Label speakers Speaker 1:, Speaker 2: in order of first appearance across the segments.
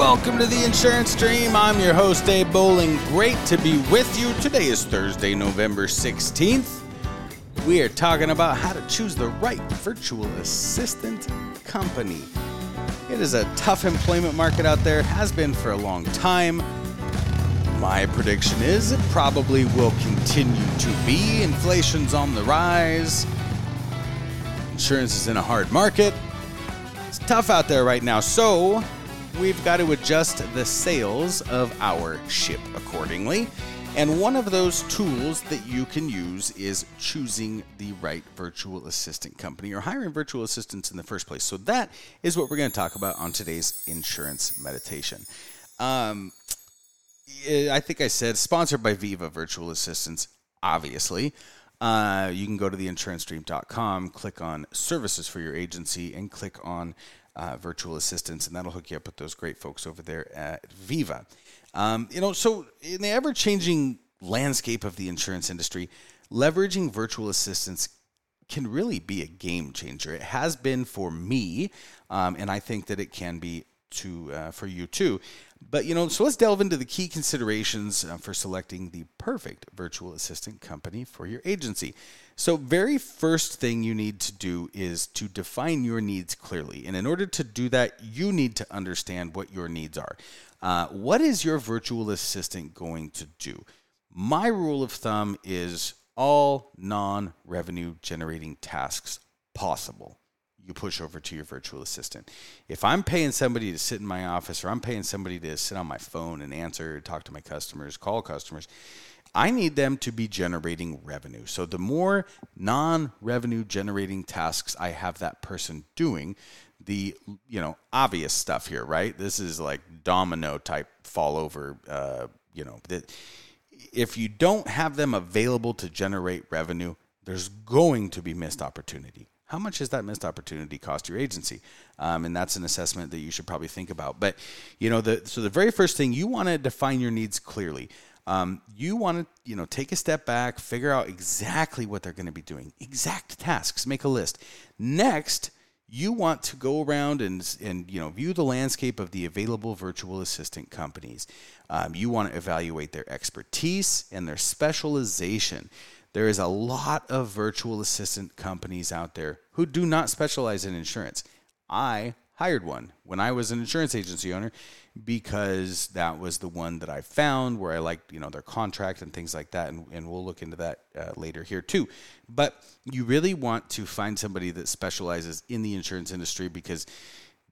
Speaker 1: Welcome to the Insurance Dream. I'm your host, Abe Bowling. Great to be with you. Today is Thursday, November 16th. We are talking about how to choose the right virtual assistant company. It is a tough employment market out there, it has been for a long time. My prediction is it probably will continue to be. Inflation's on the rise. Insurance is in a hard market. It's tough out there right now. So, we've got to adjust the sails of our ship accordingly. And one of those tools that you can use is choosing the right virtual assistant company or hiring virtual assistants in the first place. So, that is what we're going to talk about on today's insurance meditation. Um, I think I said sponsored by Viva Virtual Assistants, obviously. Uh, you can go to theinsurancedream.com, click on services for your agency, and click on uh, virtual assistants, and that'll hook you up with those great folks over there at Viva. Um, you know, so in the ever changing landscape of the insurance industry, leveraging virtual assistants can really be a game changer. It has been for me, um, and I think that it can be to uh, for you too. But you know, so let's delve into the key considerations uh, for selecting the perfect virtual assistant company for your agency. So, very first thing you need to do is to define your needs clearly, and in order to do that, you need to understand what your needs are. Uh, what is your virtual assistant going to do? My rule of thumb is all non-revenue generating tasks possible you push over to your virtual assistant. If I'm paying somebody to sit in my office or I'm paying somebody to sit on my phone and answer, talk to my customers, call customers, I need them to be generating revenue. So the more non-revenue generating tasks I have that person doing, the you know obvious stuff here, right? This is like domino type fall over. Uh, you know that if you don't have them available to generate revenue, there's going to be missed opportunity how much has that missed opportunity cost your agency? Um, and that's an assessment that you should probably think about. But you know, the so the very first thing you want to define your needs clearly. Um, you want to you know take a step back, figure out exactly what they're going to be doing, exact tasks, make a list. Next, you want to go around and and you know view the landscape of the available virtual assistant companies. Um, you want to evaluate their expertise and their specialization. There is a lot of virtual assistant companies out there who do not specialize in insurance. I hired one when I was an insurance agency owner because that was the one that I found where I liked, you know, their contract and things like that. And, and we'll look into that uh, later here too. But you really want to find somebody that specializes in the insurance industry because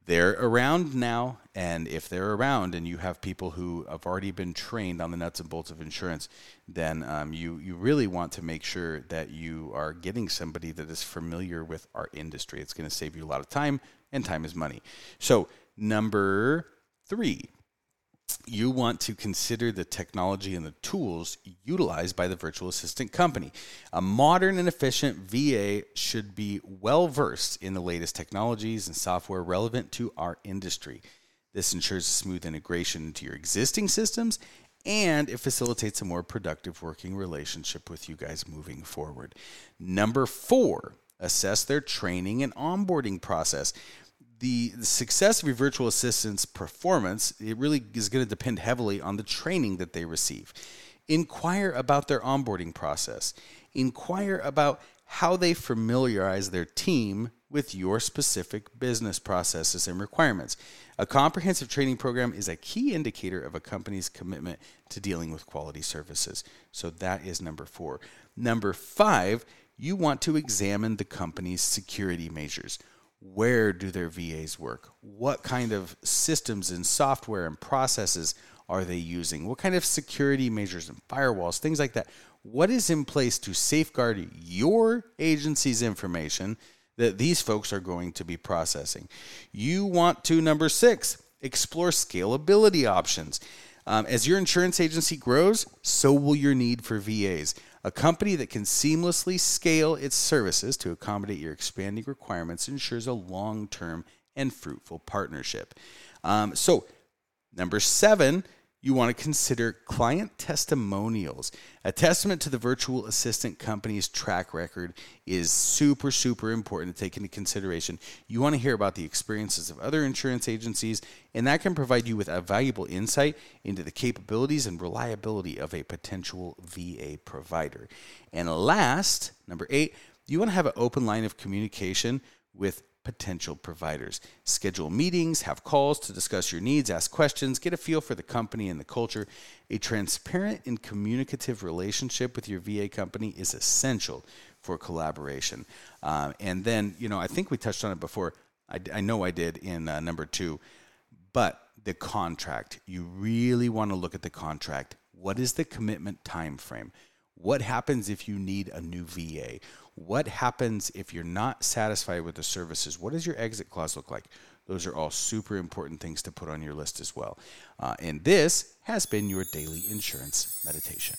Speaker 1: they're around now. And if they're around and you have people who have already been trained on the nuts and bolts of insurance, then um, you, you really want to make sure that you are getting somebody that is familiar with our industry. It's going to save you a lot of time, and time is money. So, number three, you want to consider the technology and the tools utilized by the virtual assistant company. A modern and efficient VA should be well versed in the latest technologies and software relevant to our industry. This ensures smooth integration into your existing systems and it facilitates a more productive working relationship with you guys moving forward. Number four, assess their training and onboarding process the, success of your virtual assistant's performance it really is going to depend heavily on the training that they receive. Inquire about their onboarding process. Inquire about how they familiarize their team with your specific business processes and requirements. A comprehensive training program is a key indicator of a company's commitment to dealing with quality services. So that is number four. Number five you want to examine the company's security measures where do their VAs work? What kind of systems and software and processes are they using? What kind of security measures and firewalls, things like that? What is in place to safeguard your agency's information that these folks are going to be processing? You want to, number six, explore scalability options. Um, as your insurance agency grows, so will your need for VAs. A company that can seamlessly scale its services to accommodate your expanding requirements ensures a long term and fruitful partnership. Um, so, number seven, you want to consider client testimonials. A testament to the virtual assistant company's track record is super, super important to take into consideration. You want to hear about the experiences of other insurance agencies, and that can provide you with a valuable insight into the capabilities and reliability of a potential VA provider. And last, number eight, you want to have an open line of communication with potential providers. Schedule meetings, have calls to discuss your needs, ask questions, get a feel for the company and the culture. A transparent and communicative relationship with your VA company is essential for collaboration. Um, and then, you know, I think we touched on it before. I, I know I did in uh, number two, but the contract. You really want to look at the contract. What is the commitment time frame? What happens if you need a new VA? What happens if you're not satisfied with the services? What does your exit clause look like? Those are all super important things to put on your list as well. Uh, and this has been your daily insurance meditation.